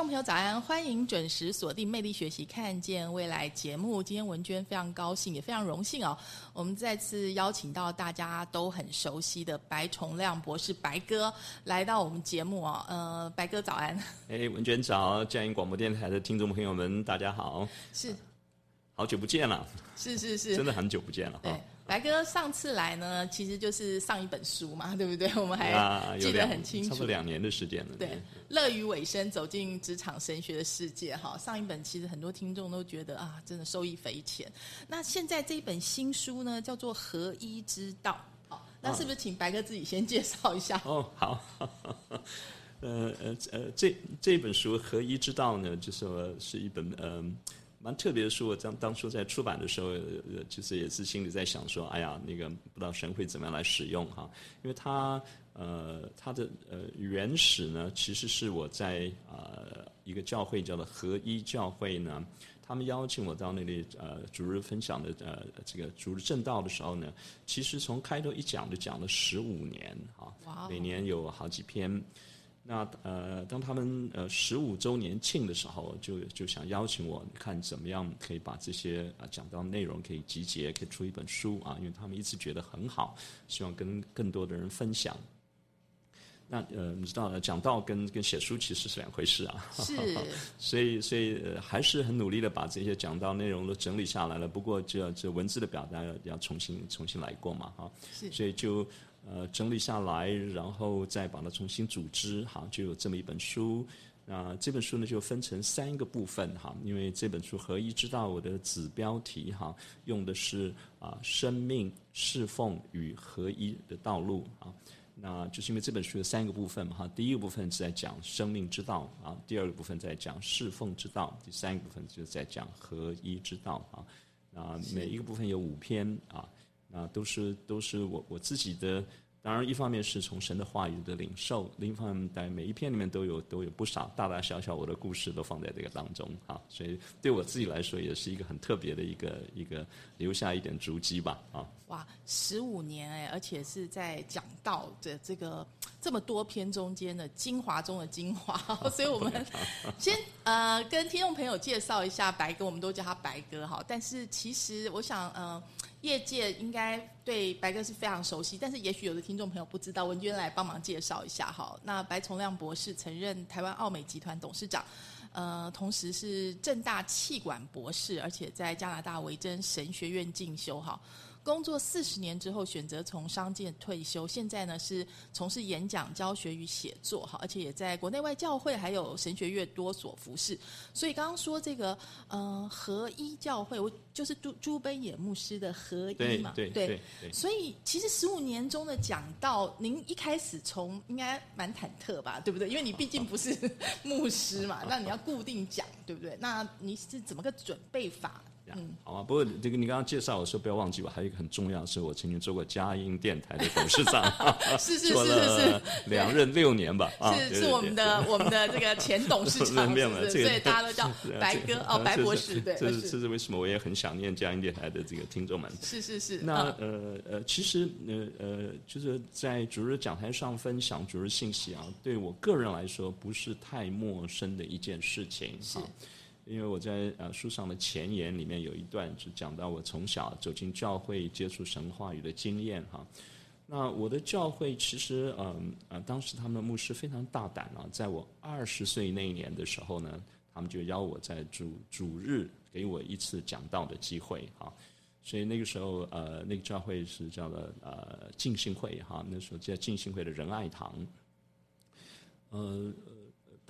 听众朋友早安，欢迎准时锁定《魅力学习，看见未来》节目。今天文娟非常高兴，也非常荣幸哦，我们再次邀请到大家都很熟悉的白崇亮博士白哥来到我们节目哦。呃，白哥早安。哎，文娟早，嘉音广播电台的听众朋友们，大家好。是。好久不见了，是是是，真的很久不见了。对，白哥上次来呢，其实就是上一本书嘛，对不对？我们还记得很清楚，差不多两年的时间了。对，乐于尾声，走进职场神学的世界。哈，上一本其实很多听众都觉得啊，真的受益匪浅。那现在这一本新书呢，叫做《合一之道》。好，那是不是请白哥自己先介绍一下？哦，好。呃呃呃，这这本书《合一之道》呢，就说是一本嗯。蛮特别的是，我当当初在出版的时候，呃，就是也是心里在想说，哎呀，那个不知道神会怎么样来使用哈，因为它呃它的呃原始呢，其实是我在呃一个教会叫做合一教会呢，他们邀请我到那里呃主日分享的呃这个主日正道的时候呢，其实从开头一讲就讲了十五年啊，每年有好几篇。那呃，当他们呃十五周年庆的时候，就就想邀请我看怎么样可以把这些啊讲到内容可以集结，可以出一本书啊，因为他们一直觉得很好，希望跟更多的人分享。那呃，你知道讲道跟跟写书其实是两回事啊，是，所以所以还是很努力的把这些讲道内容都整理下来了。不过这这文字的表达要要重新重新来过嘛，哈，是，所以就。呃，整理下来，然后再把它重新组织，哈，就有这么一本书。那这本书呢，就分成三个部分，哈，因为这本书合一之道我的子标题，哈，用的是啊，生命侍奉与合一的道路，啊，那就是因为这本书有三个部分嘛，哈，第一个部分是在讲生命之道，啊，第二个部分在讲侍奉之道，第三个部分就是在讲合一之道，啊，那每一个部分有五篇，啊。啊，都是都是我我自己的。当然，一方面是从神的话语的领受，另一方面在每一篇里面都有都有不少大大小小我的故事都放在这个当中啊。所以对我自己来说，也是一个很特别的一个一个留下一点足迹吧啊。哇，十五年哎，而且是在讲道的这个这么多篇中间的精华中的精华，所以我们 先呃跟听众朋友介绍一下白哥，我们都叫他白哥哈。但是其实我想呃。业界应该对白哥是非常熟悉，但是也许有的听众朋友不知道，文娟来帮忙介绍一下哈。那白崇亮博士曾任台湾奥美集团董事长，呃，同时是正大气管博士，而且在加拿大维珍神学院进修哈。工作四十年之后，选择从商界退休。现在呢是从事演讲、教学与写作，哈，而且也在国内外教会还有神学院多所服侍。所以刚刚说这个，呃，合一教会，我就是朱朱奔野牧师的合一嘛，对对对。所以其实十五年中的讲道，您一开始从应该蛮忐忑吧，对不对？因为你毕竟不是牧师嘛，那你要固定讲，对不对？那你是怎么个准备法？嗯，好啊。不过这个你刚刚介绍的时候，不要忘记我还有一个很重要的，是我曾经做过佳音电台的董事长，是是是是是，两任六年吧。是是我们的我们的这个前董事长，所以大家都 叫白哥哦，白博士。对，这是这是为什么？我也很想念佳音电台的这个听众们。是是是。那呃呃，其实呃呃，就是在主日讲台上分享主日信息啊，对我个人来说不是太陌生的一件事情。是。因为我在呃书上的前言里面有一段，就讲到我从小走进教会接触神话语的经验哈。那我的教会其实，嗯呃，当时他们的牧师非常大胆啊，在我二十岁那一年的时候呢，他们就邀我在主主日给我一次讲道的机会哈。所以那个时候，呃，那个教会是叫做呃浸信会哈，那时候叫浸信会的仁爱堂。呃，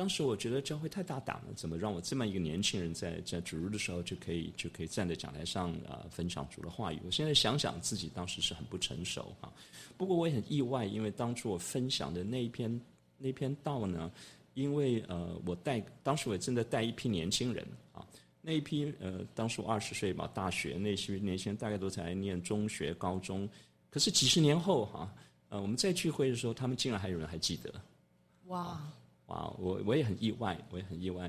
当时我觉得教会太大胆了，怎么让我这么一个年轻人在在主日的时候就可以就可以站在讲台上啊分享主的话语？我现在想想自己当时是很不成熟哈。不过我也很意外，因为当初我分享的那一篇那篇道呢，因为呃我带当时我也正在带一批年轻人啊。那一批呃，当时我二十岁嘛，大学那些年轻人大概都在念中学、高中。可是几十年后哈，呃，我们在聚会的时候，他们竟然还有人还记得。哇！哇！我我也很意外，我也很意外。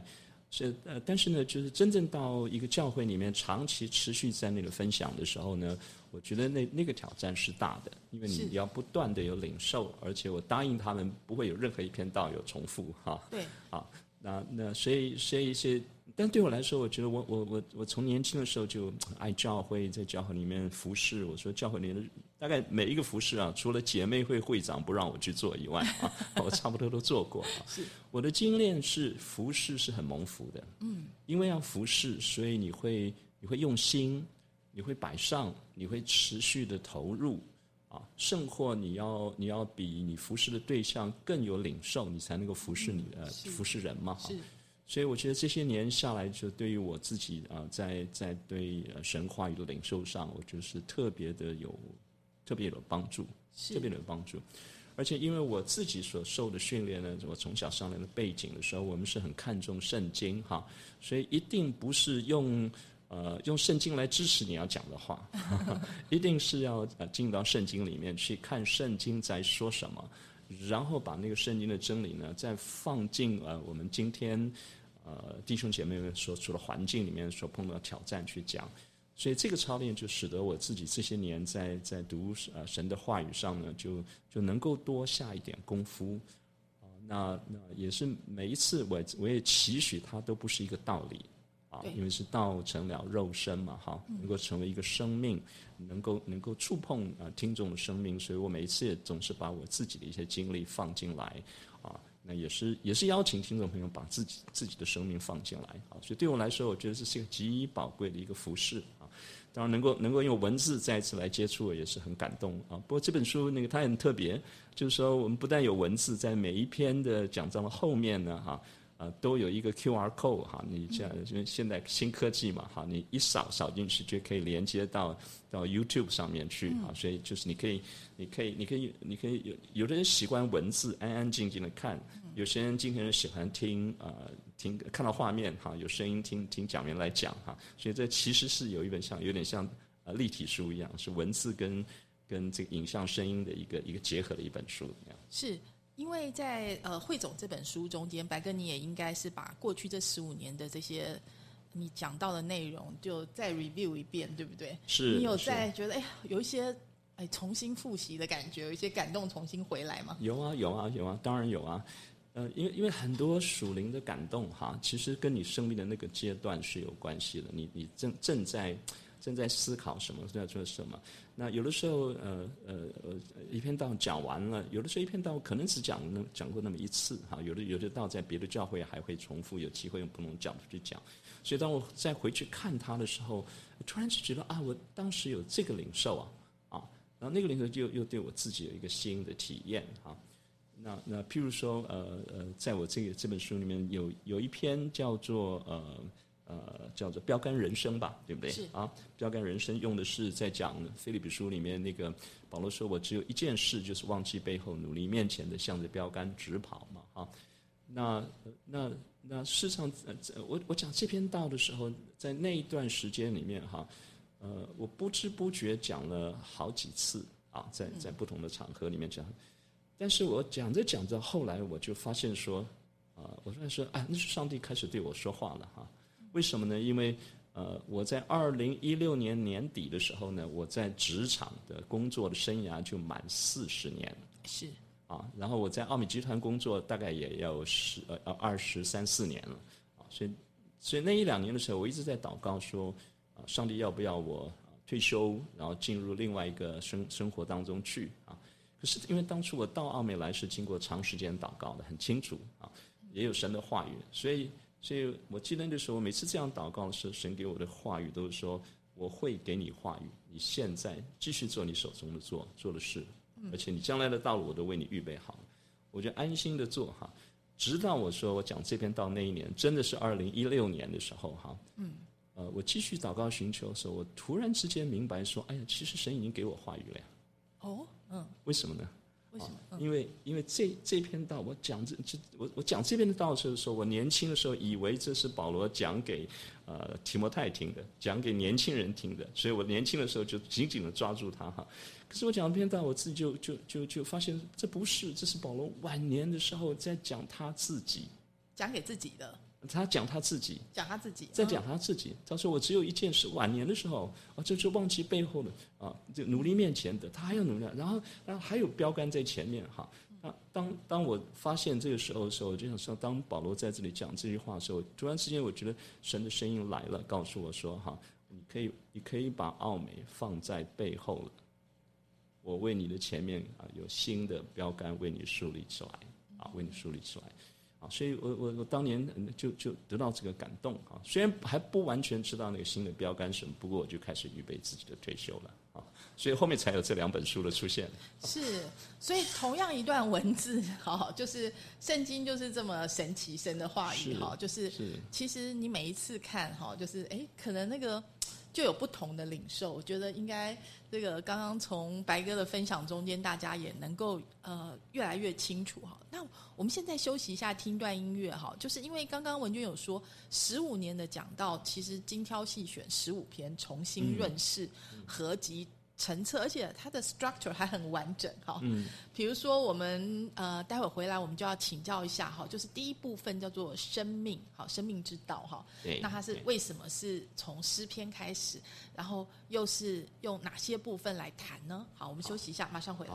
是呃，但是呢，就是真正到一个教会里面长期持续在那个分享的时候呢，我觉得那那个挑战是大的，因为你要不断的有领受，而且我答应他们不会有任何一篇道有重复哈。对。啊，那那所以所以一些。但对我来说，我觉得我我我我从年轻的时候就爱教会，在教会里面服侍。我说教会里的大概每一个服侍啊，除了姐妹会会长不让我去做以外啊，我差不多都做过。是我的经验是服侍是很蒙福的。嗯，因为要服侍，所以你会你会用心，你会摆上，你会持续的投入啊，甚或你要你要比你服侍的对象更有领受，你才能够服侍你呃服侍人嘛。是。所以我觉得这些年下来，就对于我自己啊，在在对神话语的领受上，我就是特别的有特别有帮助，特别的有帮助。而且因为我自己所受的训练呢，我从小上来的背景的时候，我们是很看重圣经哈，所以一定不是用呃用圣经来支持你要讲的话，一定是要呃进到圣经里面去看圣经在说什么，然后把那个圣经的真理呢再放进呃我们今天。呃，弟兄姐妹们所处的环境里面所碰到的挑战去讲，所以这个操练就使得我自己这些年在在读呃神的话语上呢，就就能够多下一点功夫。啊，那那也是每一次我我也期许它都不是一个道理啊，因为是道成了肉身嘛，哈，能够成为一个生命，能够能够触碰啊听众的生命，所以我每一次也总是把我自己的一些经历放进来啊。那也是也是邀请听众朋友把自己自己的生命放进来啊，所以对我来说，我觉得这是一个极宝贵的一个服饰啊。当然，能够能够用文字再次来接触，也是很感动啊。不过这本书那个它很特别，就是说我们不但有文字，在每一篇的讲章的后面呢，哈。都有一个 Q R code 哈，你这样因为现在新科技嘛哈，你一扫扫进去就可以连接到到 YouTube 上面去啊，所以就是你可以，你可以，你可以，你可以有有的人习惯文字安安静静的看，有些人今天喜欢听啊听看到画面哈，有声音听听讲员来讲哈，所以这其实是有一本像有点像呃立体书一样，是文字跟跟这个影像声音的一个一个结合的一本书是。因为在呃汇总这本书中间，白哥你也应该是把过去这十五年的这些你讲到的内容，就再 review 一遍，对不对？是。你有在觉得哎呀，有一些哎重新复习的感觉，有一些感动重新回来吗？有啊，有啊，有啊，当然有啊。呃，因为因为很多属灵的感动哈，其实跟你生命的那个阶段是有关系的。你你正正在。正在思考什么，正在做什么？那有的时候，呃呃呃，一篇道讲完了，有的时候一篇道可能只讲那讲过那么一次哈。有的有的道在别的教会还会重复，有机会用不同角度去讲。所以当我再回去看他的时候，突然就觉得啊，我当时有这个领受啊啊，然后那个领受就又对我自己有一个新的体验哈。那那譬如说，呃呃，在我这个这本书里面有有一篇叫做呃。呃，叫做标杆人生吧，对不对？是啊，标杆人生用的是在讲《菲利比书》里面那个保罗说：“我只有一件事，就是忘记背后，努力面前的，向着标杆直跑嘛。”啊，那那那事实上，我我讲这篇道的时候，在那一段时间里面哈，呃，我不知不觉讲了好几次啊，在在不同的场合里面讲，但是我讲着讲着，后来我就发现说，啊，我突然说，哎，那是上帝开始对我说话了哈。为什么呢？因为呃，我在二零一六年年底的时候呢，我在职场的工作的生涯就满四十年了。是啊，然后我在奥美集团工作大概也要十呃二十三四年了啊，所以所以那一两年的时候，我一直在祷告说啊，上帝要不要我退休，然后进入另外一个生生活当中去啊？可是因为当初我到奥美来是经过长时间祷告的，很清楚啊，也有神的话语，所以，所以我记得那时候每次这样祷告的时候，神给我的话语都是说，我会给你话语，你现在继续做你手中的做做的事，而且你将来的道路我都为你预备好，我就安心的做哈。直到我说我讲这篇到那一年，真的是二零一六年的时候哈，嗯，呃，我继续祷告寻求的时候，我突然之间明白说，哎呀，其实神已经给我话语了呀。哦，嗯，为什么呢？为什么？因为因为这这篇道，我讲这这我我讲这篇的道的时候，我年轻的时候以为这是保罗讲给呃提摩太听的，讲给年轻人听的，所以我年轻的时候就紧紧的抓住他哈。可是我讲这篇道，我自己就就就就发现这不是，这是保罗晚年的时候在讲他自己，讲给自己的。他讲他自己，讲他自己，在讲他自己。他说：“我只有一件事，晚年的时候啊，就是忘记背后的啊，就努力面前的，他还要努力。然后，然后还有标杆在前面哈。那当当我发现这个时候的时候，我就想说，当保罗在这里讲这句话的时候，突然之间我觉得神的声音来了，告诉我说：哈，你可以，你可以把奥美放在背后了。我为你的前面啊，有新的标杆为你树立起来啊，为你树立起来。”啊，所以我我我当年就就得到这个感动啊，虽然还不完全知道那个新的标杆什么，不过我就开始预备自己的退休了啊，所以后面才有这两本书的出现。是，所以同样一段文字，哈，就是圣经就是这么神奇，神的话语，哈，就是其实你每一次看，哈，就是哎，可能那个。就有不同的领受，我觉得应该这个刚刚从白哥的分享中间，大家也能够呃越来越清楚哈。那我们现在休息一下，听段音乐哈，就是因为刚刚文娟有说十五年的讲道，其实精挑细选十五篇，重新认识合集。成册，而且它的 structure 还很完整哈。嗯，比如说我们呃，待会回来我们就要请教一下哈，就是第一部分叫做生命，好，生命之道哈。对。那它是为什么是从诗篇开始，然后又是用哪些部分来谈呢？好，我们休息一下，马上回来。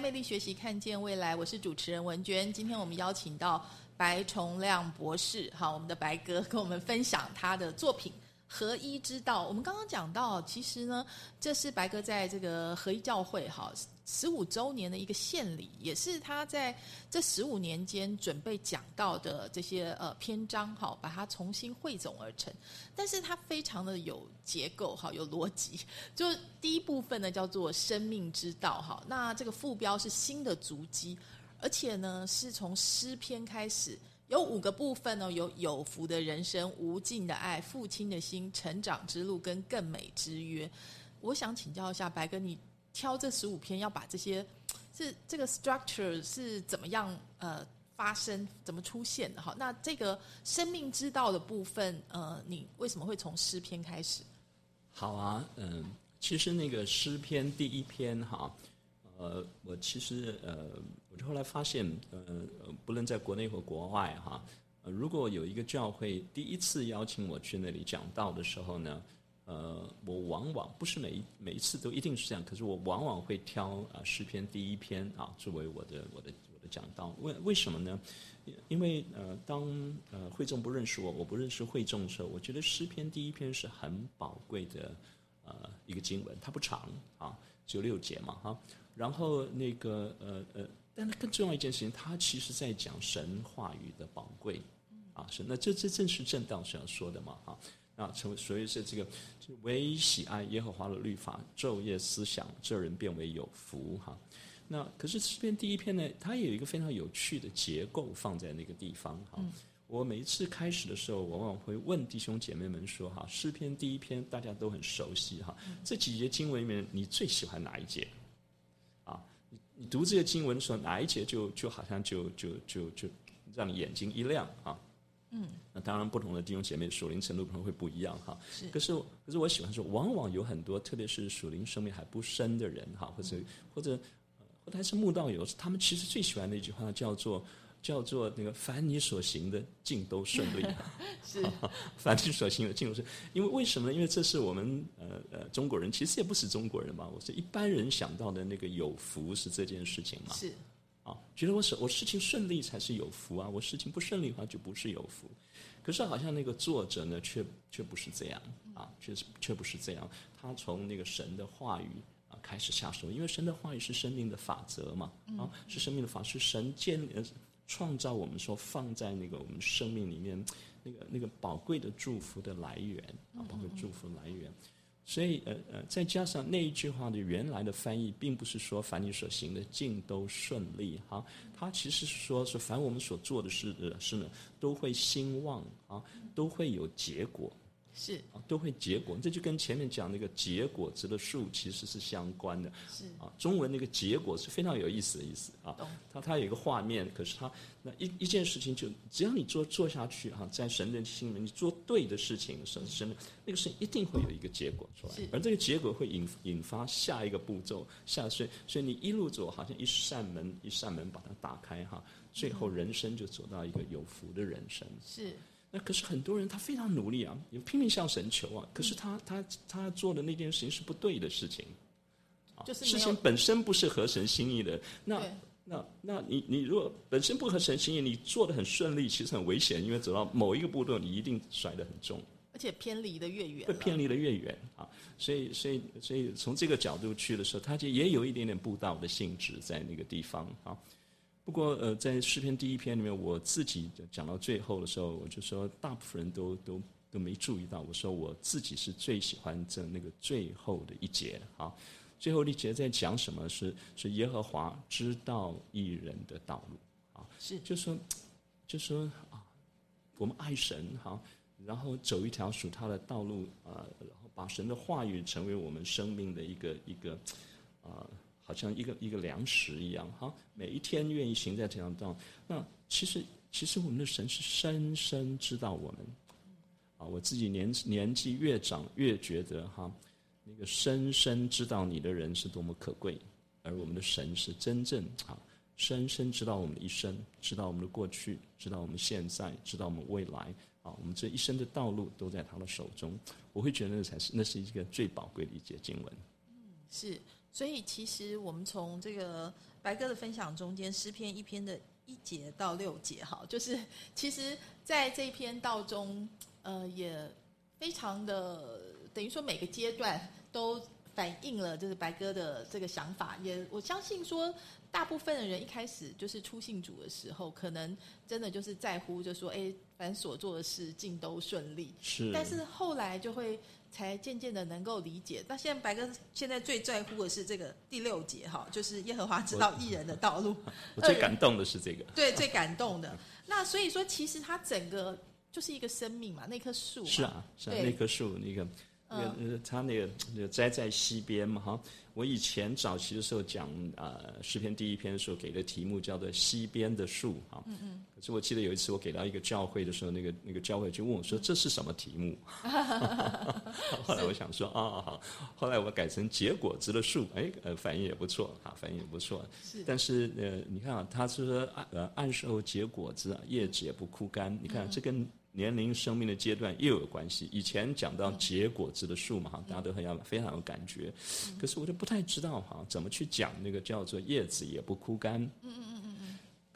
魅力学习，看见未来。我是主持人文娟。今天我们邀请到白崇亮博士，好，我们的白哥跟我们分享他的作品《合一之道》。我们刚刚讲到，其实呢，这是白哥在这个合一教会哈十五周年的一个献礼，也是他在这十五年间准备讲到的这些呃篇章哈，把它重新汇总而成。但是它非常的有结构哈，有逻辑。就第一部分呢叫做生命之道哈，那这个副标是新的足迹，而且呢是从诗篇开始，有五个部分呢，有有福的人生、无尽的爱、父亲的心、成长之路跟更美之约。我想请教一下白哥，你挑这十五篇要把这些 是这个 structure 是怎么样呃？发生怎么出现的？哈，那这个生命之道的部分，呃，你为什么会从诗篇开始？好啊，嗯，其实那个诗篇第一篇哈，呃，我其实呃，我就后来发现，呃，不论在国内或国外哈，呃，如果有一个教会第一次邀请我去那里讲道的时候呢，呃，我往往不是每一每一次都一定是这样，可是我往往会挑啊诗篇第一篇啊作为我的我的我的。讲道为为什么呢？因为呃，当呃会众不认识我，我不认识会众的时候，我觉得诗篇第一篇是很宝贵的呃一个经文，它不长啊，只有六节嘛哈。然后那个呃呃，但是更重要一件事情，它其实在讲神话语的宝贵啊，神那这这正是正道是要说的嘛哈。成为所以是这个唯喜爱耶和华的律法，昼夜思想，这人变为有福哈。那可是诗篇第一篇呢，它有一个非常有趣的结构放在那个地方哈。我每一次开始的时候，往往会问弟兄姐妹们说哈，诗篇第一篇大家都很熟悉哈，这几节经文里面你最喜欢哪一节？啊，你你读这些经文的时候，哪一节就就好像就就就就让你眼睛一亮啊？嗯，那当然不同的弟兄姐妹属灵程度可能会不一样哈。是，可是可是我喜欢说，往往有很多，特别是属灵生命还不深的人哈，或者或者。或者还是慕道友，他们其实最喜欢的一句话叫做“叫做那个凡你所行的尽都顺利”，是 凡你所行的尽都顺。因为为什么呢？因为这是我们呃呃中国人，其实也不是中国人嘛。我是一般人想到的那个有福是这件事情嘛。是啊，觉得我事我事情顺利才是有福啊，我事情不顺利的话就不是有福。可是好像那个作者呢，却却不是这样啊，却是却不是这样。他从那个神的话语。啊，开始下手，因为神的话语是生命的法则嘛，啊，是生命的法，是神建立创造我们说放在那个我们生命里面那个那个宝贵的祝福的来源啊，宝贵祝福来源。所以呃呃，再加上那一句话的原来的翻译，并不是说凡你所行的尽都顺利哈，它其实是说是凡我们所做的事的事呢都会兴旺啊，都会有结果。是啊，都会结果，这就跟前面讲那个结果值的数其实是相关的。是啊，中文那个结果是非常有意思的意思啊。它它有一个画面，可是它那一一件事情，就只要你做做下去哈，在神的心里面，你做对的事情，神神那个事一定会有一个结果出来，而这个结果会引引发下一个步骤，下所以所以你一路走，好像一扇门一扇门把它打开哈，最后人生就走到一个有福的人生。是。那可是很多人他非常努力啊，也拼命向神求啊，可是他他他做的那件事情是不对的事情，就是事情本身不是合神心意的。那那那你你如果本身不合神心意，你做的很顺利，其实很危险，因为走到某一个步骤，你一定摔得很重，而且偏离的越远，会偏离的越远啊。所以所以所以从这个角度去的时候，他就也有一点点布道的性质在那个地方啊。不过，呃，在诗篇第一篇里面，我自己讲到最后的时候，我就说，大部分人都都都没注意到。我说我自己是最喜欢这那个最后的一节啊，最后一节在讲什么？是是耶和华知道一人的道路啊，是就说就说啊，我们爱神哈，然后走一条属他的道路啊，然后把神的话语成为我们生命的一个一个啊。好像一个一个粮食一样，哈，每一天愿意行在这条道。那其实其实我们的神是深深知道我们，啊，我自己年年纪越长越觉得哈，那个深深知道你的人是多么可贵，而我们的神是真正啊，深深知道我们的一生，知道我们的过去，知道我们现在，知道我们未来，啊，我们这一生的道路都在他的手中。我会觉得那才是那是一个最宝贵的一节经文。嗯，是。所以，其实我们从这个白哥的分享中间，诗篇一篇的一节到六节，哈，就是其实在这一篇道中，呃，也非常的等于说每个阶段都反映了就是白哥的这个想法，也我相信说。大部分的人一开始就是初信主的时候，可能真的就是在乎，就说，哎，反正所做的事尽都顺利。是。但是后来就会才渐渐的能够理解。那现在白哥现在最在乎的是这个第六节哈，就是耶和华知道艺人的道路。我最感动的是这个。对，最感动的。那所以说，其实他整个就是一个生命嘛，那棵树。是啊，是啊，那棵树，那个，那个，呃，他那个那个栽在西边嘛，哈。我以前早期的时候讲啊诗篇第一篇的时候给的题目叫做西边的树哈，嗯嗯。可是我记得有一次我给到一个教会的时候，那个那个教会就问我说这是什么题目？后来我想说啊好，后来我改成结果子的树，哎呃反应也不错啊，反应也不错。是。但是呃你看啊，他是说按呃按时候结果子，叶子也不枯干。你看这跟。年龄、生命的阶段又有关系。以前讲到结果子的树嘛，哈，大家都很要非常有感觉。可是我就不太知道哈，怎么去讲那个叫做叶子也不枯干。嗯嗯。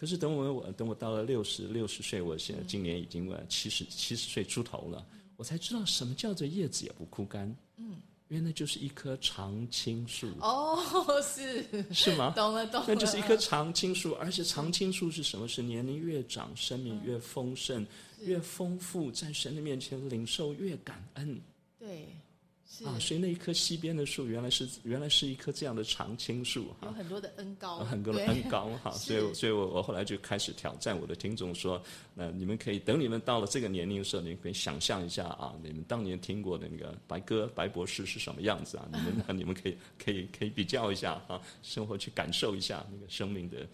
可是等我我等我到了六十六十岁，我现在今年已经七十七十岁出头了，我才知道什么叫做叶子也不枯干。嗯。因为那就是一棵常青树哦，是是吗？懂了懂了，那就是一棵常青树，而且常青树是什么？是年龄越长，生命越丰盛、越丰富，在神的面前领受越感恩。对。啊，所以那一棵西边的树，原来是原来是一棵这样的常青树哈，有很多的恩高，很多的恩高哈，所以所以我我后来就开始挑战我的听众说，那你们可以等你们到了这个年龄的时候，你们可以想象一下啊，你们当年听过的那个白鸽白博士是什么样子啊？你们 你们可以可以可以比较一下啊，生活去感受一下那个生命的。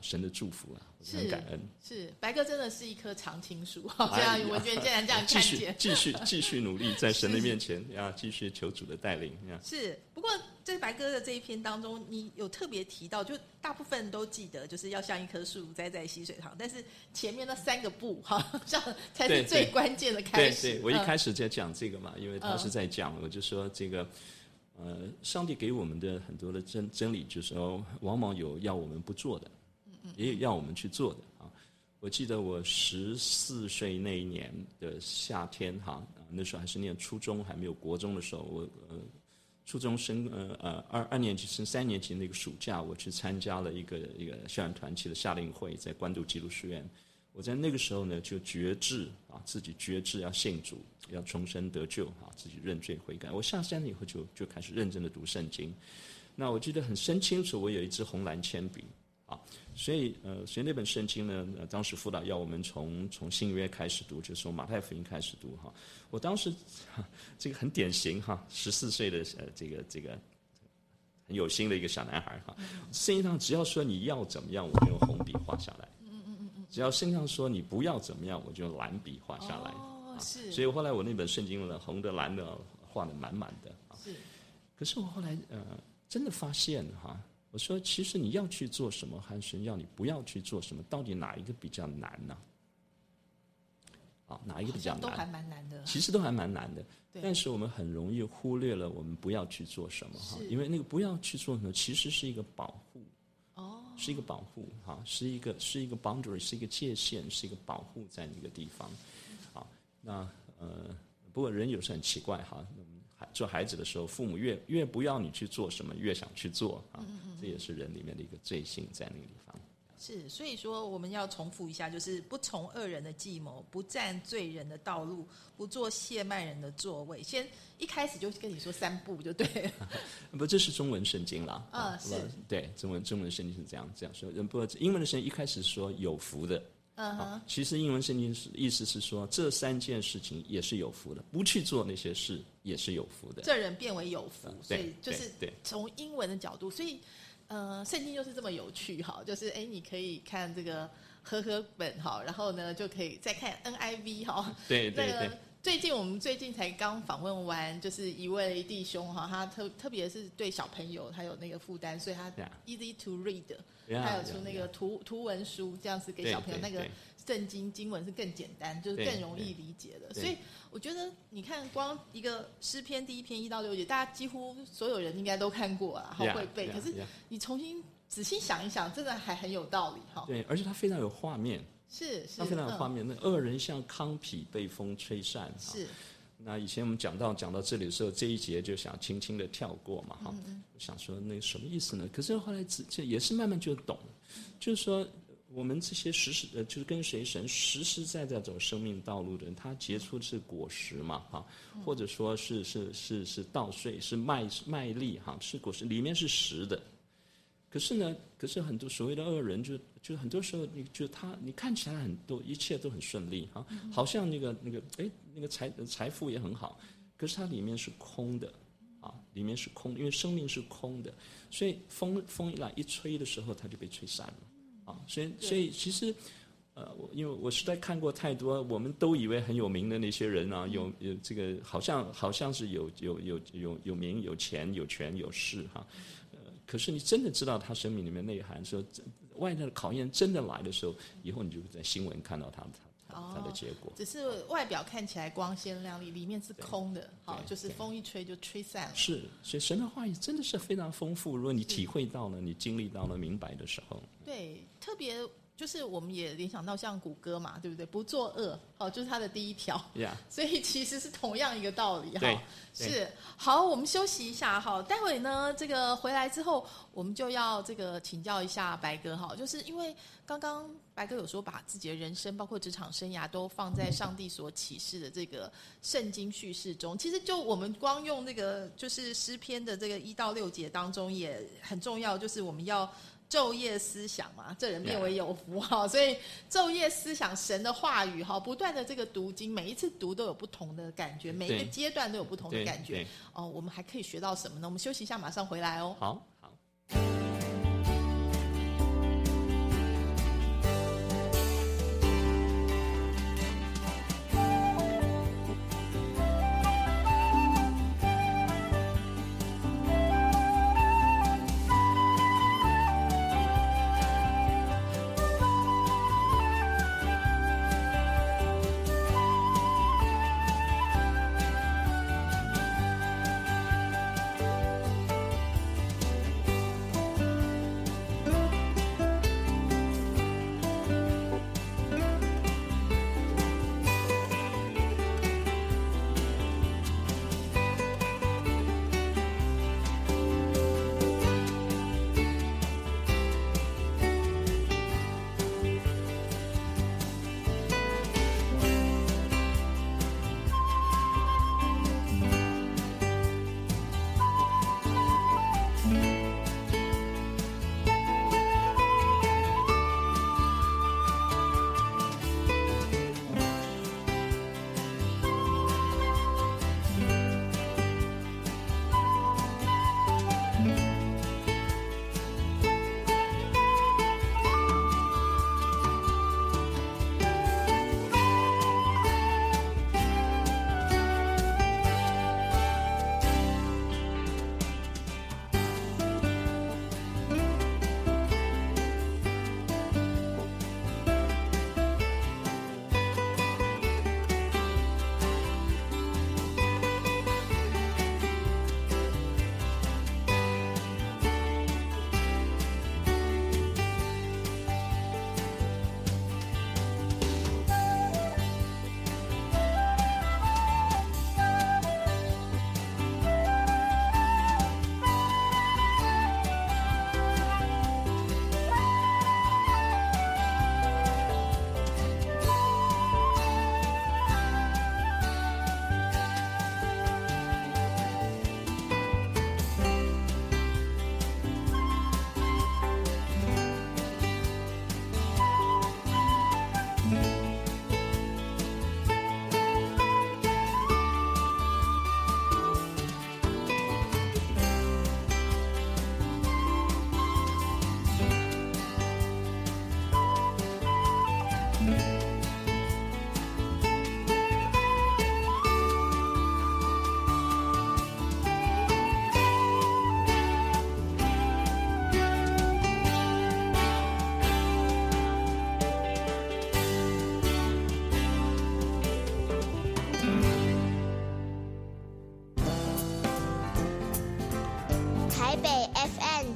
神的祝福啊，很感恩。是白哥真的是一棵常青树，这样文娟竟然这样看见，继续继续努力在神的面前，要继续求主的带领。是，不过在白哥的这一篇当中，你有特别提到，就大部分都记得，就是要像一棵树栽在溪水旁，但是前面那三个步，哈，这样才是最关键的开始。对，我一开始在讲这个嘛，因为他是在讲，我就说这个，呃，上帝给我们的很多的真真理，就是说，往往有要我们不做的。也有要我们去做的啊！我记得我十四岁那一年的夏天哈，那时候还是念初中，还没有国中的时候，我呃初中升呃呃二二年级升三年级那个暑假，我去参加了一个一个校园团体的夏令会，在关渡基督书院。我在那个时候呢，就觉志啊，自己觉志要信主，要重生得救啊，自己认罪悔改。我下山了以后，就就开始认真的读圣经。那我记得很深清楚，我有一支红蓝铅笔。啊，所以呃，所以那本圣经呢，当时辅导要我们从从新约开始读，就是从马太福音开始读哈。我当时这个很典型哈，十四岁的呃这个这个很有心的一个小男孩哈。圣经上只要说你要怎么样，我就用红笔画下来。嗯嗯嗯嗯。只要圣经上说你不要怎么样，我就用蓝笔画下来。哦，是。所以后来我那本圣经呢，红的蓝的画的满满的。是。可是我后来呃，真的发现哈。我说，其实你要去做什么，还是要你不要去做什么？到底哪一个比较难呢？啊，哪一个比较难？都还蛮难的。其实都还蛮难的。但是我们很容易忽略了我们不要去做什么哈，因为那个不要去做什么，其实是一个保护。哦。是一个保护哈，是一个是一个 boundary，是一个界限，是一个保护在那个地方。好，那呃，不过人有时很奇怪哈。做孩子的时候，父母越越不要你去做什么，越想去做啊，这也是人里面的一个罪性在那个地方。是，所以说我们要重复一下，就是不从恶人的计谋，不占罪人的道路，不做亵慢人的座位。先一开始就跟你说三步就对了。不，这是中文圣经啦。啊，是。对，中文中文圣经是这样这样说。不，英文的圣经一开始说有福的。嗯其实英文圣经是意思是说，这三件事情也是有福的，不去做那些事也是有福的。这人变为有福，所以就是从英文的角度，所以呃，圣经就是这么有趣哈，就是哎，你可以看这个和合本哈，然后呢就可以再看 NIV 哈。对对对。最近我们最近才刚访问完，就是一位弟兄哈，他特特别是对小朋友他有那个负担，所以他 easy to read，他有出那个图图文书，这样子给小朋友那个圣经经文是更简单，就是更容易理解的。所以我觉得你看，光一个诗篇第一篇一到六节，大家几乎所有人应该都看过啊，好会背。可是你重新仔细想一想，真的还很有道理哈。对，而且它非常有画面，是是，它非常有画嗯面。那恶人像糠皮被风吹散，是那以前我们讲到讲到这里的时候，这一节就想轻轻的跳过嘛，哈，嗯想说那什么意思呢？可是后来自这也是慢慢就懂，就是说我们这些实实呃，就是跟随神实实在在走生命道路的人，他结出是果实嘛，哈，嗯或者说是是是是稻穗，是麦麦粒哈，是果实，里面是实的。可是呢，可是很多所谓的恶人就，就是很多时候，你就他，你看起来很多一切都很顺利哈，好像那个那个哎，那个财财富也很好，可是它里面是空的啊，里面是空，因为生命是空的，所以风风一来一吹的时候，它就被吹散了啊，所以所以其实。呃，我因为我实在看过太多，我们都以为很有名的那些人啊，有有这个好像好像是有有有有有名有钱有权有势哈，呃，可是你真的知道他生命里面内涵，说这外在的考验真的来的时候，以后你就会在新闻看到他他他他的结果。只是外表看起来光鲜亮丽，里面是空的，好，就是风一吹就吹散了。是，所以神的话语真的是非常丰富。如果你体会到了，你经历到了，明白的时候，对，特别就是我们也联想到像谷歌嘛，对不对？不作恶，好，就是它的第一条。呀、所以其实是同样一个道理对哈。对是好，我们休息一下哈。待会呢，这个回来之后，我们就要这个请教一下白哥哈，就是因为刚刚白哥有说把自己的人生，包括职场生涯，都放在上帝所启示的这个圣经叙事中。其实就我们光用那个就是诗篇的这个一到六节当中，也很重要，就是我们要。昼夜思想嘛，这人变为有福哈所以昼夜思想神的话语哈，不断的这个读经，每一次读都有不同的感觉，每一个阶段都有不同的感觉。哦，我们还可以学到什么呢？我们休息一下，马上回来哦。好好。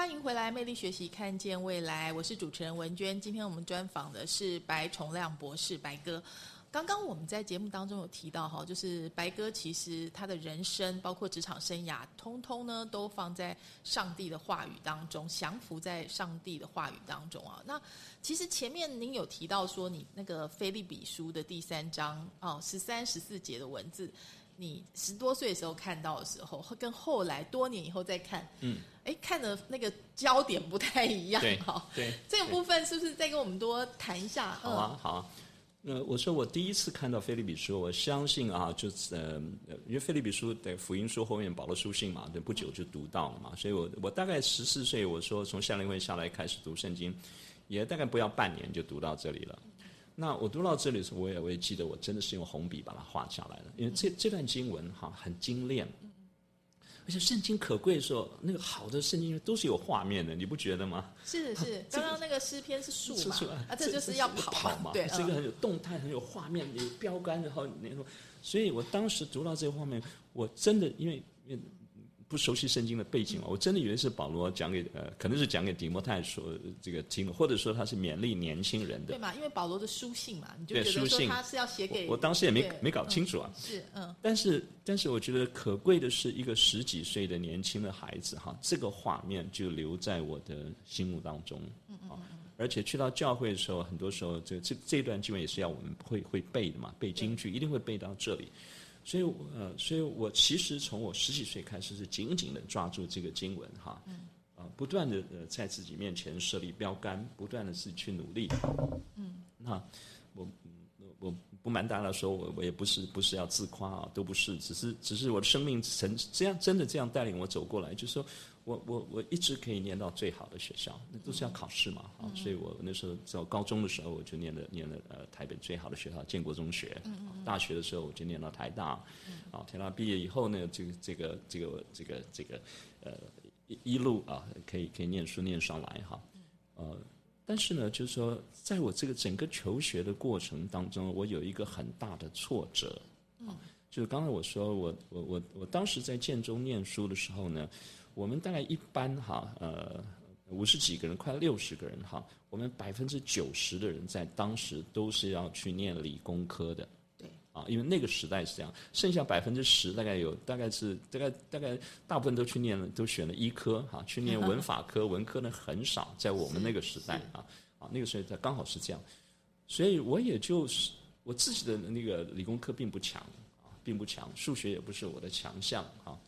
欢迎回来，魅力学习，看见未来。我是主持人文娟。今天我们专访的是白崇亮博士，白哥。刚刚我们在节目当中有提到哈，就是白哥其实他的人生，包括职场生涯，通通呢都放在上帝的话语当中，降服在上帝的话语当中啊。那其实前面您有提到说，你那个菲利比书的第三章哦，十三十四节的文字，你十多岁的时候看到的时候，跟后来多年以后再看，嗯，哎，看的那个焦点不太一样哈。对，这个部分是不是再跟我们多谈一下？好啊，好啊。那我说我第一次看到菲利比书，我相信啊，就是呃，因为菲利比书的福音书后面保罗书信嘛，对，不久就读到了嘛，所以我我大概十四岁，我说从夏令会下来开始读圣经，也大概不要半年就读到这里了。那我读到这里的时候，我也我也记得，我真的是用红笔把它画下来了，因为这这段经文哈很精炼。而且圣经可贵的时候，那个好的圣经都是有画面的，你不觉得吗？是是，刚刚那个诗篇是树嘛？啊，这就是要跑嘛？对，这个很有动态，很有画面，有标杆，然后那种。所以我当时读到这个画面，我真的因为因为。不熟悉圣经的背景嘛？我真的以为是保罗讲给呃，可能是讲给迪摩太说这个听的，或者说他是勉励年轻人的。对嘛？因为保罗的书信嘛，你就觉得说他是要写给……我当时也没没搞清楚啊。是嗯。但是但是，我觉得可贵的是一个十几岁的年轻的孩子哈，这个画面就留在我的心目当中。嗯嗯嗯。而且去到教会的时候，很多时候这这这段经文也是要我们会会背的嘛，背京剧一定会背到这里。所以，呃，所以我其实从我十几岁开始是紧紧的抓住这个经文哈，啊，不断的呃在自己面前设立标杆，不断的自己去努力，嗯，那我我不瞒大家说，我我也不是不是要自夸啊，都不是，只是只是我的生命曾这样真的这样带领我走过来，就是说。我我我一直可以念到最好的学校，那都是要考试嘛啊，所以我那时候在高中的时候我就念了念了呃台北最好的学校建国中学，大学的时候我就念到台大，啊台大毕业以后呢，这个这个这个这个这个呃一一路啊可以可以念书念上来哈，呃但是呢就是说在我这个整个求学的过程当中，我有一个很大的挫折，啊就是刚才我说我我我我当时在建中念书的时候呢。我们大概一般哈，呃，五十几个人，快六十个人哈。我们百分之九十的人在当时都是要去念理工科的，对，啊，因为那个时代是这样。剩下百分之十，大概有大概是大概大概大部分都去念了，都选了医科哈，去念 文法科，文科呢很少。在我们那个时代啊，啊，那个时候它刚好是这样，所以我也就是我自己的那个理工科并不强啊，并不强，数学也不是我的强项啊。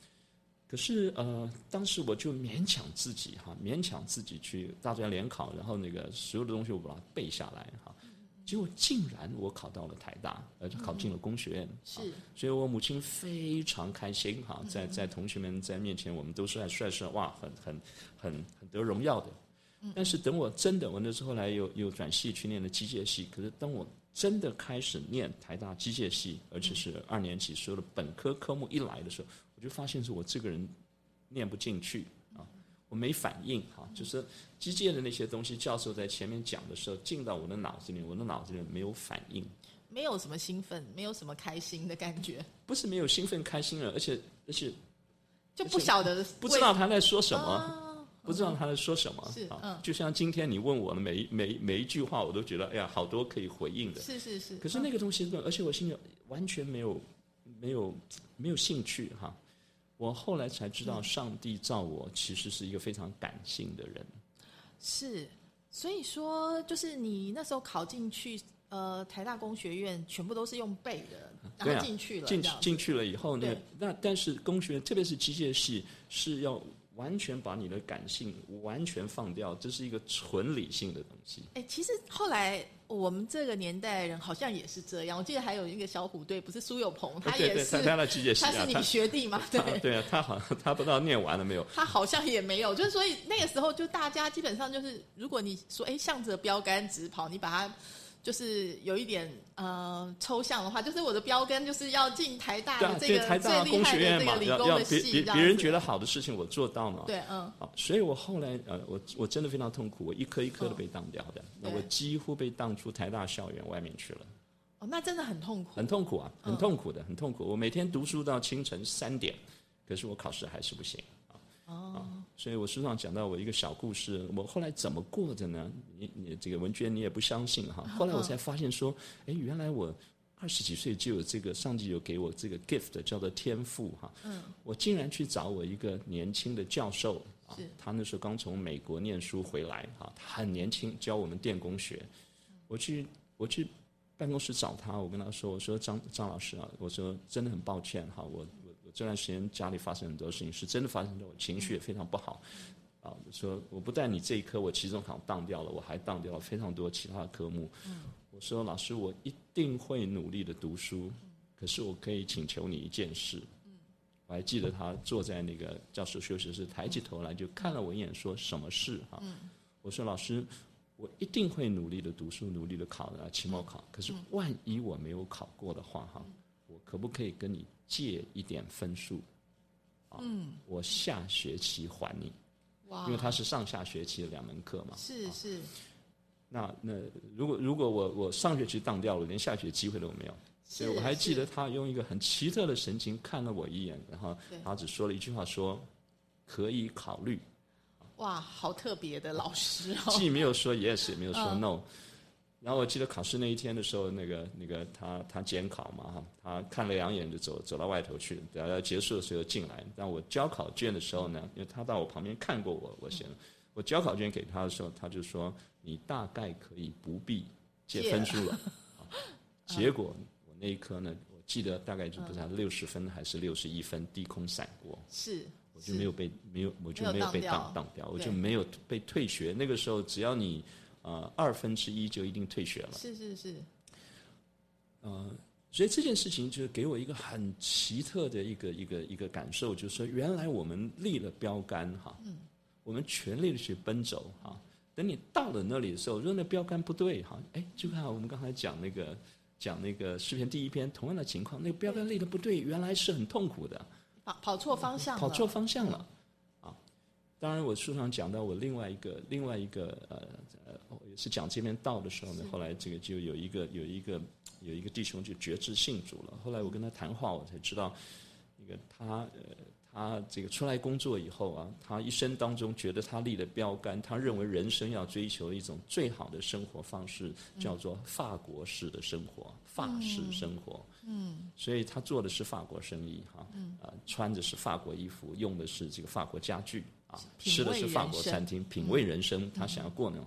可是呃，当时我就勉强自己哈，勉强自己去大专联考，然后那个所有的东西我把它背下来哈，结果竟然我考到了台大，呃，考进了工学院，是，所以我母亲非常开心哈，在在同学们在面前，我们都是很帅帅，哇，很很很很得荣耀的。但是等我真的，我那时候后来又又转系去念了机械系，可是当我真的开始念台大机械系，而且是二年级所有的本科科目一来的时候。我就发现是我这个人念不进去。啊，我没反应哈，就是机械的那些东西，教授在前面讲的时候进到我的脑子里，我的脑子里没有反应，没有什么兴奋，没有什么开心的感觉，不是没有兴奋开心了，而且而且就不晓得不知道他在说什么，不知道他在说什么，是啊，就像今天你问我的每一每每一句话，我都觉得哎呀，好多可以回应的，是是是，可是那个东西，而且我心里完全没有没有没有兴趣哈。我后来才知道，上帝造我其实是一个非常感性的人。是，所以说，就是你那时候考进去，呃，台大工学院全部都是用背的，然后进去了。进进去了以后呢，那但是工学院，特别是机械系，是要完全把你的感性完全放掉，这是一个纯理性的东西。哎，其实后来。我们这个年代人好像也是这样。我记得还有一个小虎队，不是苏有朋，他也是，他是你学弟嘛？对对啊，他好像他不知道念完了没有？他好像也没有，就是所以那个时候就大家基本上就是，如果你说哎向着标杆直跑，你把它就是有一点呃抽象的话，就是我的标杆就是要进台大的这个最厉害的工学院嘛，这个理工的系，别别人觉得好的事情我做到嘛。对，嗯，啊，所以我后来呃，我我真的非常痛苦，我一颗一颗的被当掉的，那对。我几乎被当出台大校园外面去了，哦，那真的很痛苦，很痛苦啊，嗯。很痛苦的，很痛苦。我每天读书到清晨三点，可是我考试还是不行。啊。哦，所以我书上讲到我一个小故事，我后来怎么过的呢？你你这个文娟你也不相信哈。后来我才发现说，哎，原来我二十几岁就有这个上帝有给我这个 gift 叫做天赋哈。嗯。我竟然去找我一个年轻的教授啊，他那时候刚从美国念书回来哈，他很年轻，教我们电工学。我去我去办公室找他，我跟他说，我说张张老师啊，我说真的很抱歉哈，我这段时间家里发生很多事情，是真的发生的，我情绪也非常不好。啊，我说我不但你这一科我期中考当掉了，我还当掉了非常多其他的科目。我说老师，我一定会努力的读书，可是我可以请求你一件事。我还记得他坐在那个教室休息室，抬起头来就看了我一眼，说什么事哈？我说老师，我一定会努力的读书，努力的考啊期末考。可是万一我没有考过的话哈，我可不可以跟你借一点分数？啊，我下学期还你。哇，因为它是上下学期的两门课嘛。是是，那那如果如果我我上学期当掉了，连下学期机会都没有。所以我还记得他用一个很奇特的神情看了我一眼，然后他只说了一句话说：“可以考虑。哇，好特别的老师”哦，既没有说 yes，也没有说嗯 no。然后我记得考试那一天的时候，那个那个他他监考嘛哈，他看了两眼就走走到外头去，等要结束的时候进来。但我交考卷的时候呢，因为他到我旁边看过我，我写了，我交考卷给他的时候，他就说你大概可以不必借分数了。啊 结果我那一科呢，我记得大概就不知道六十分还是六十一分，低空闪过。是，我就没有被没有我就没有被当掉当当掉，我就没有被退学。那个时候只要你呃二分之一就一定退学了。是是是，呃所以这件事情就是给我一个很奇特的一个一个一个感受，就是说原来我们立了标杆哈，我们全力的去奔走哈。等你到了那里的时候，如果那标杆不对哈，哎，就看我们刚才讲那个讲那个诗篇第一篇同样的情况，那个标杆立的不对，原来是很痛苦的。跑跑错方向了，跑错方向了啊！当然，我书上讲到我另外一个另外一个呃呃，也是讲这边道的时候呢，后来这个就有一个有一个有一个弟兄就觉知信主了。后来我跟他谈话，我才知道，那个他呃他这个出来工作以后啊，他一生当中觉得他立了标杆，他认为人生要追求一种最好的生活方式，叫做法国式的生活，法式生活。嗯。所以他做的是法国生意哈，呃，穿的是法国衣服，用的是这个法国家具啊，吃的是法国餐厅，品味人生，他想要过那种。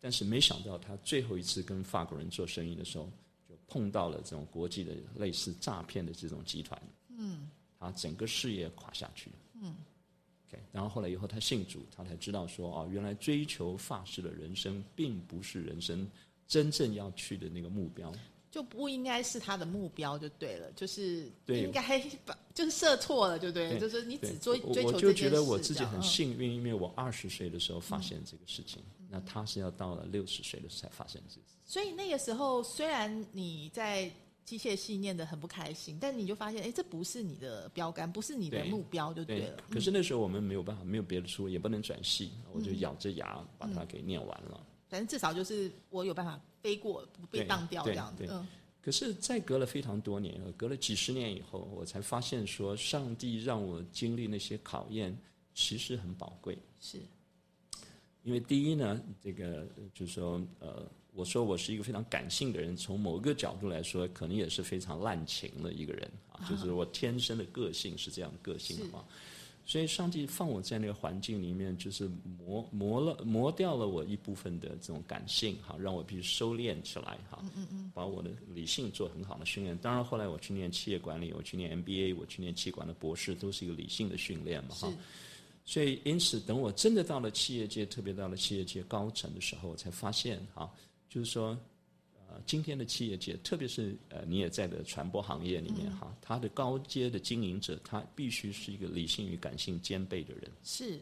但是没想到他最后一次跟法国人做生意的时候，就碰到了这种国际的类似诈骗的这种集团，嗯，他整个事业垮下去，嗯。OK，然后后来以后他信主，他才知道说哦，原来追求法式的人生并不是人生真正要去的那个目标。就不应该是他的目标就对了，就是应该把就是设错了就对就是你只追追求就觉得我自己很幸运，因为我二十岁的时候发现这个事情，那他是要到了六十岁的时候才发现这个事情。所以那个时候虽然你在机械系念的很不开心，但你就发现，哎，这不是你的标杆，不是你的目标就对了。可是那时候我们没有办法，没有别的出路，也不能转系，我就咬着牙把它给念完了。反正至少就是我有办法飞过，不被对当掉这样子。嗯，可是，在隔了非常多年，隔了几十年以后，我才发现说，上帝让我经历那些考验，其实很宝贵。是因为第一呢，这个呃就是说，呃，我说我是一个非常感性的人，从某个角度来说，可能也是非常滥情的一个人啊，就是我天生的个性是这样个性的话，所以上帝放我在那个环境里面，就是磨磨了磨掉了我一部分的这种感性哈，让我必须收敛起来哈，嗯嗯把我的理性做很好的训练。当然后来我去念企业管理，我去念 MBA，我去念企管的博士，都是一个理性的训练嘛哈。所以，因此，等我真的到了企业界，特别到了企业界高层的时候，我才发现哈，就是说，呃，今天的企业界，特别是呃，你也在的传播行业里面哈，他的高阶的经营者，他必须是一个理性与感性兼备的人。是，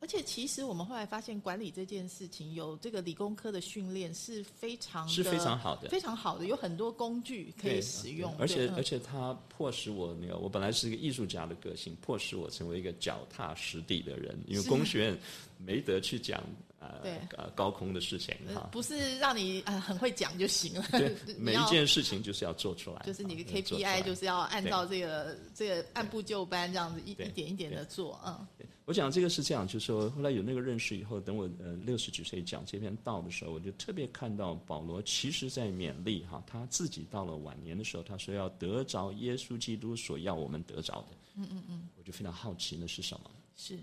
而且其实我们后来发现，管理这件事情有这个理工科的训练是非常是非常好的非常好的，有很多工具可以使用。而且而且它迫使我那个，我本来是一个艺术家的个性，迫使我成为一个脚踏实地的人。因为工学院没得去讲呃高空的事情哈，呃不是让你很会讲就行了，对，每一件事情就是要做出来，就是你的 KPI 就是要按照这个这个按部就班这样子一一点一点的做，嗯，我讲这个是这样，就是说后来有那个认识以后，等我呃六十几岁讲这篇道的时候，我就特别看到保罗其实在勉励哈，他自己到了晚年的时候，他说要得着耶稣基督所要我们得着的。嗯嗯嗯，我就非常好奇那是什么。是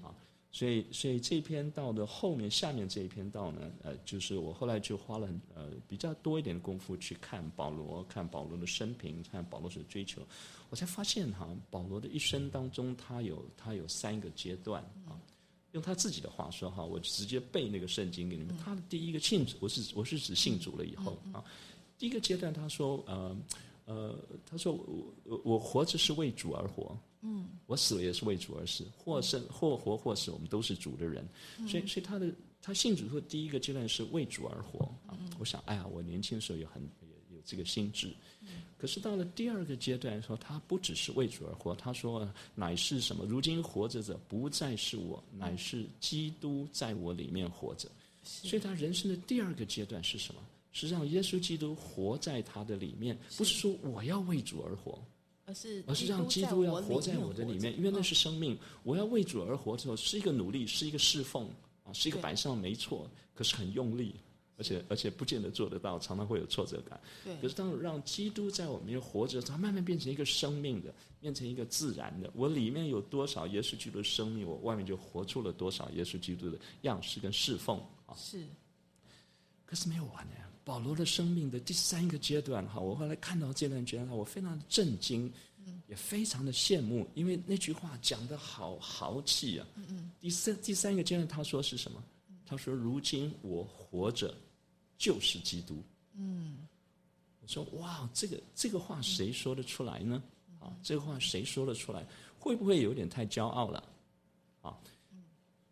所以，所以这篇道的后面下面这一篇道呢，呃，就是我后来就花了很呃比较多一点的功夫去看保罗，看保罗的生平，看保罗所追求，我才发现哈，保罗的一生当中，他有他有三个阶段啊。用他自己的话说哈，我直接背那个圣经给你们。他的第一个信主，我是我是指信主了以后啊，第一个阶段他说呃呃，他说我我我活着是为主而活，嗯，我死了也是为主而死，或生或活或死，我们都是主的人，所以所以他的他信主后第一个阶段是为主而活。啊。我想，哎呀，我年轻的时候有很有有这个心智，可是到了第二个阶段说，他不只是为主而活，他说乃是什么？如今活着者不再是我，乃是基督在我里面活着。所以他人生的第二个阶段是什么？是让耶稣基督活在他的里面，不是说我要为主而活，而是而是让基督要活在我的里面，因为那是生命。我要为主而活之后，是一个努力，是一个侍奉啊，是一个摆上没错，可是很用力，而且而且不见得做得到，常常会有挫折感。对可是当让基督在我们面活着，它慢慢变成一个生命的，变成一个自然的。我里面有多少耶稣基督的生命，我外面就活出了多少耶稣基督的样式跟侍奉啊。是可是没有完呢。保罗的生命的第三个阶段，哈，我后来看到这段阶段，我非常的震惊，也非常的羡慕，因为那句话讲的好豪气啊。第三第三个阶段，他说是什么？他说：“如今我活着，就是基督。”嗯，我说：“哇，这个这个话谁说得出来呢？啊，这个话谁说得出来？会不会有点太骄傲了？啊？”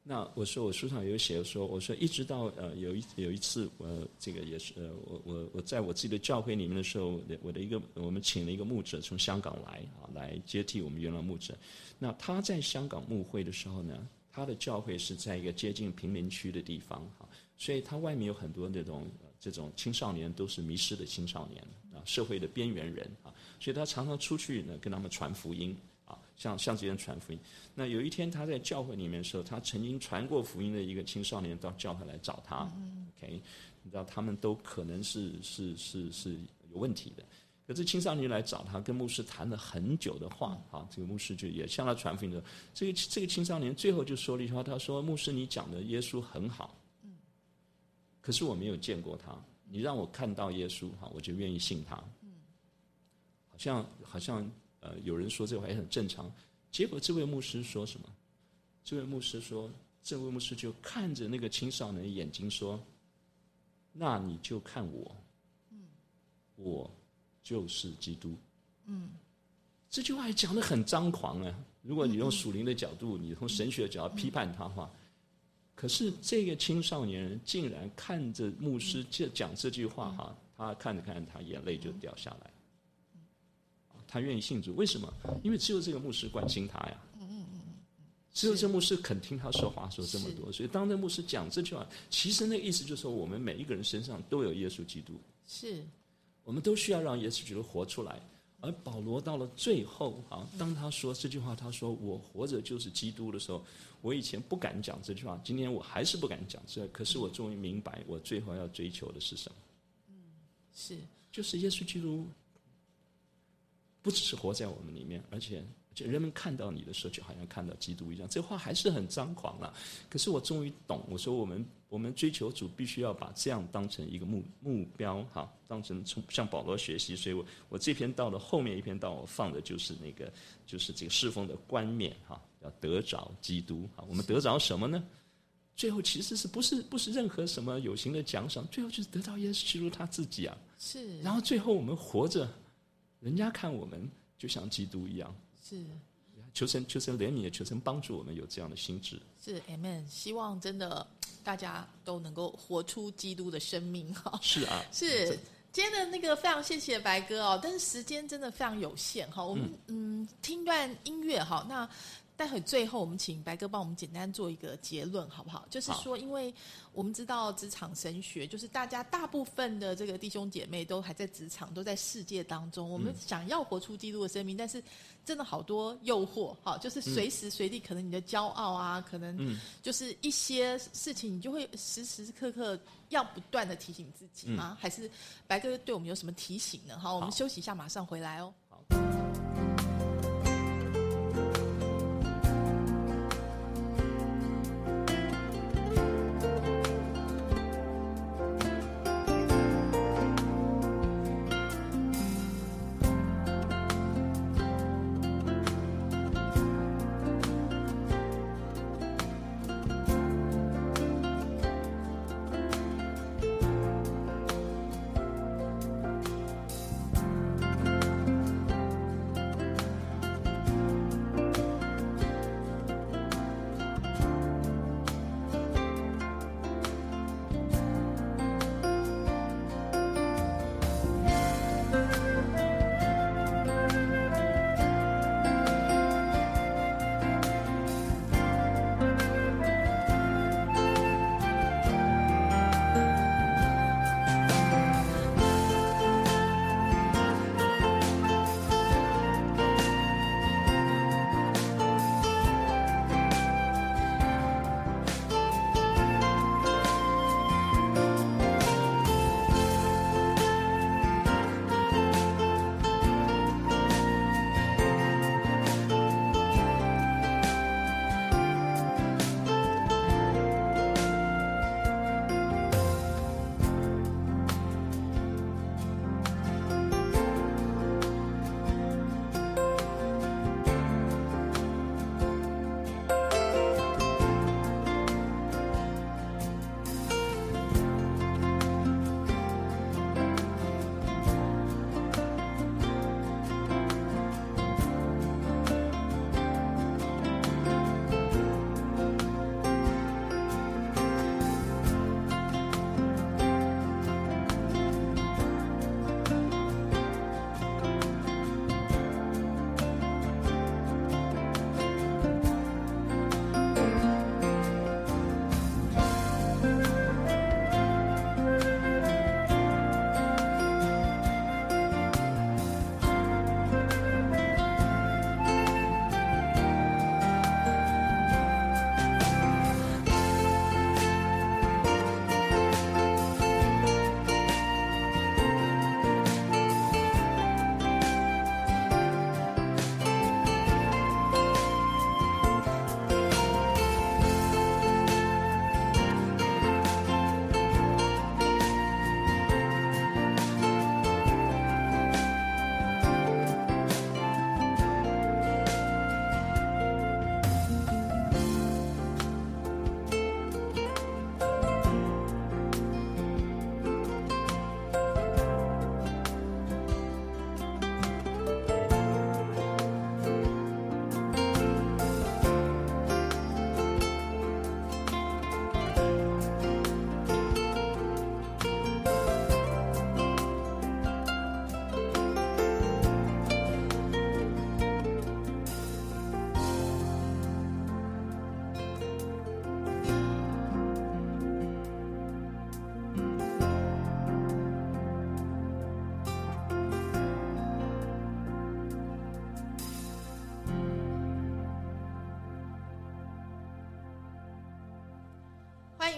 那我说我书上有写说，我说一直到呃有一有一次，呃这个也是呃我我我在我自己的教会里面的时候，我的一个我们请了一个牧者从香港来啊来接替我们原来牧者。那他在香港牧会的时候呢，他的教会是在一个接近贫民区的地方哈，所以他外面有很多那种、这种青少年都是迷失的青少年啊，社会的边缘人啊，所以他常常出去呢跟他们传福音。啊，像像这些人传福音。那有一天他在教会里面的时候，他曾经传过福音的一个青少年到教会来找他。OK，你知道他们都可能是是是是有问题的。可是青少年来找他，跟牧师谈了很久的话，啊，这个牧师就也向他传福音的。这个这个青少年最后就说了一句话，他说：“牧师，你讲的耶稣很好，可是我没有见过他，你让我看到耶稣，哈，我就愿意信他。”嗯好像好像呃，有人说这话也很正常。结果这位牧师说什么？这位牧师说，这位牧师就看着那个青少年的眼睛说：“那你就看我，我就是基督。”嗯，这句话也讲的很张狂啊！如果你用属灵的角度，你从神学角度批判他的话，可是这个青少年人竟然看着牧师这讲这句话哈，他看着看着，他眼泪就掉下来。他愿意信主，为什么？因为只有这个牧师关心他呀。只有这牧师肯听他说话，说这么多，所以当这牧师讲这句话，其实那个意思就是说，我们每一个人身上都有耶稣基督，是我们都需要让耶稣基督活出来。而保罗到了最后啊，当他说这句话，他说“我活着就是基督”的时候，我以前不敢讲这句话，今天我还是不敢讲这，可是我终于明白，我最后要追求的是什么，嗯是就是耶稣基督，不只是活在我们里面，而且就人们看到你的时候，就好像看到基督一样。这话还是很张狂了，可是我终于懂。我说我们我们追求主，必须要把这样当成一个目目标，哈，当成从向保罗学习。所以我我这篇到了后面一篇到，我放的就是那个就是这个侍奉的冠冕，哈，要得着基督，哈，我们得着什么呢？最后其实是不是不是任何什么有形的奖赏，最后就是得到耶稣基督他自己啊。是，然后最后我们活着，人家看我们就像基督一样，是。求神求神怜悯，也求神帮助我们有这样的心智。是 Amen，希望真的大家都能够活出基督的生命。哈。是啊，是。今天的那个非常谢谢白哥哦，但是时间真的非常有限哈。我们嗯听段音乐哈，那待会最后我们请白哥帮我们简单做一个结论好不好？就是说，因为我们知道职场神学，就是大家大部分的这个弟兄姐妹都还在职场，都在世界当中，我们想要活出基督的生命，但是真的好多诱惑哈，就是随时随地可能你的骄傲啊，可能就是一些事情，你就会时时刻刻要不断的提醒自己吗？还是白哥对我们有什么提醒呢？好，我们休息一下，马上回来哦。欢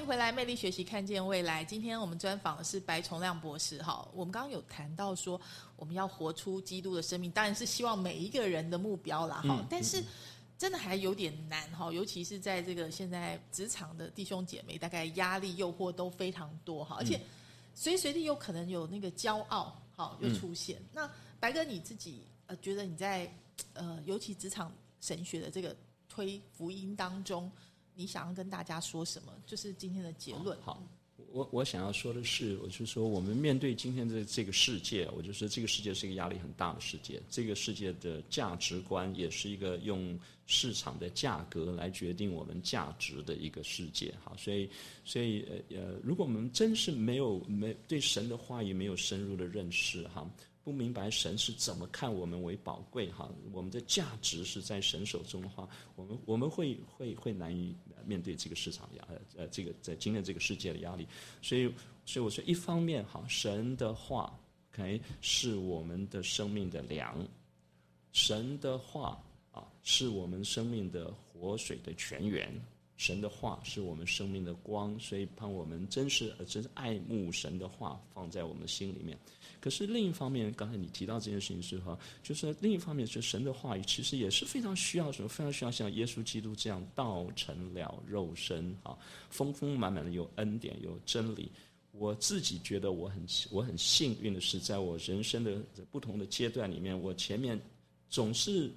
迎回来，魅力学习，看见未来。今天我们专访的是白崇亮博士。哈，我们刚刚有谈到说，我们要活出基督的生命，当然是希望每一个人的目标啦。哈，但是真的还有点难哈，尤其是在这个现在职场的弟兄姐妹，大概压力、诱惑都非常多哈，而且随时随地有可能有那个骄傲，好又出现。那白哥你自己呃，觉得你在呃，尤其职场神学的这个推福音当中。你想要跟大家说什么？就是今天的结论。好，我我想要说的是，我就说我们面对今天的这个世界，我就说这个世界是一个压力很大的世界，这个世界的价值观也是一个用市场的价格来决定我们价值的一个世界。哈，所以所以呃呃，如果我们真是没有没对神的话语没有深入的认识，哈。不明白神是怎么看我们为宝贵哈，我们的价值是在神手中的话，我们我们会会会难以面对这个市场压呃呃这个在今天这个世界的压力，所以所以我说一方面哈，神的话，OK 是我们的生命的粮，神的话啊是我们生命的活水的泉源，神的话是我们生命的光，所以盼我们真是呃真是爱慕神的话放在我们心里面。可是另一方面，刚才你提到这件事情是哈，就是另一方面，就神的话语其实也是非常需要什么？非常需要像耶稣基督这样道成了肉身啊，丰丰满满的有恩典有真理。我自己觉得我很我很幸运的是，在我人生的不同的阶段里面，我前面总是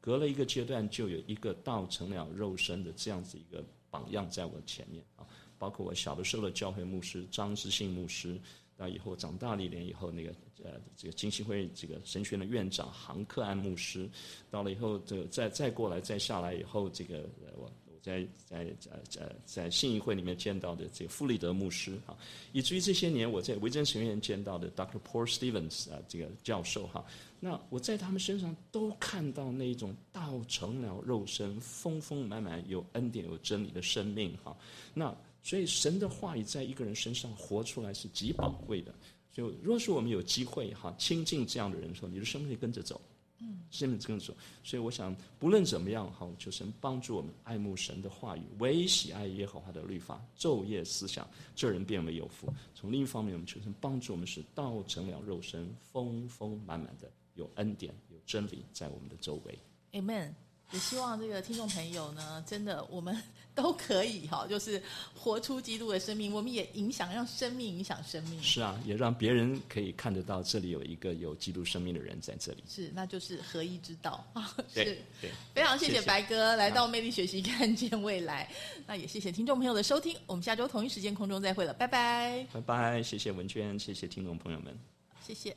隔了一个阶段就有一个道成了肉身的这样子一个榜样在我前面啊，包括我小的时候的教会牧师张之信牧师。到以后长大了一点以后，那个呃，这个金星会这个神学院的院长杭克安牧师，到了以后，这再再过来再下来以后，这个我我在在在在在信义会里面见到的这个弗里德牧师啊，以至于这些年我在维珍神学院见到的 Dr. Paul Stevens 啊这个教授哈，那我在他们身上都看到那一种道成了肉身、丰丰满满有恩典有真理的生命哈，那。所以神的话语在一个人身上活出来是极宝贵的。所以，若是我们有机会哈亲近这样的人说，你的生命会跟着走，嗯，生命跟着走。所以，我想不论怎么样哈，求神帮助我们爱慕神的话语，唯喜爱耶和华的律法，昼夜思想，这人变为有福。从另一方面，我们求神帮助我们，使道成了肉身，丰丰满满的有恩典、有真理在我们的周围。Amen。也希望这个听众朋友呢，真的我们都可以哈，就是活出基督的生命。我们也影响，让生命影响生命。是啊，也让别人可以看得到，这里有一个有基督生命的人在这里。是，那就是合一之道 啊。是，对，非常谢谢白哥来到魅力学习，看见未来。那也谢谢听众朋友的收听，我们下周同一时间空中再会了，拜拜。拜拜，谢谢文娟，谢谢听众朋友们，谢谢。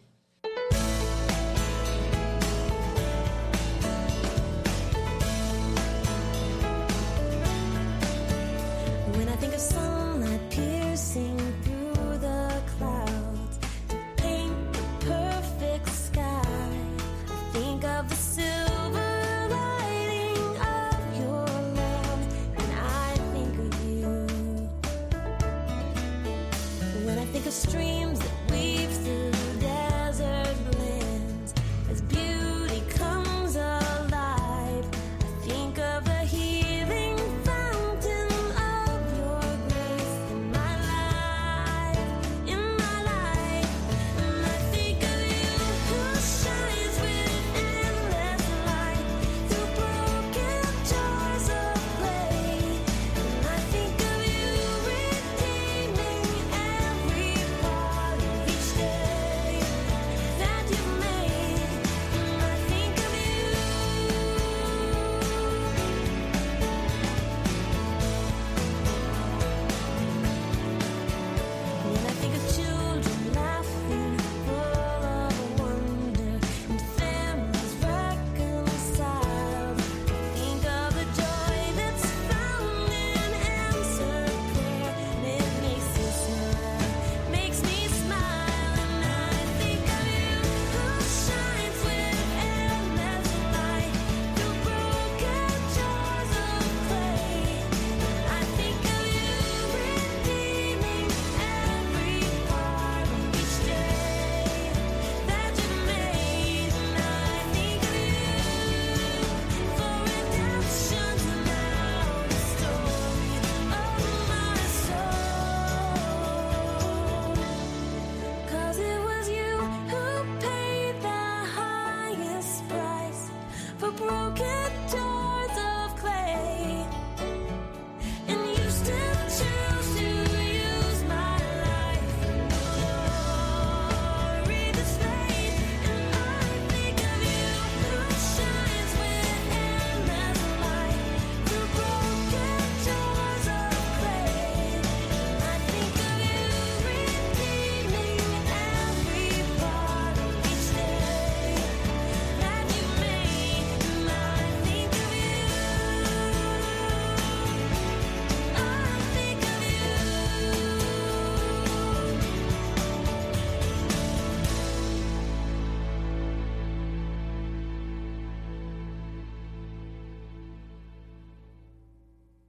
think of some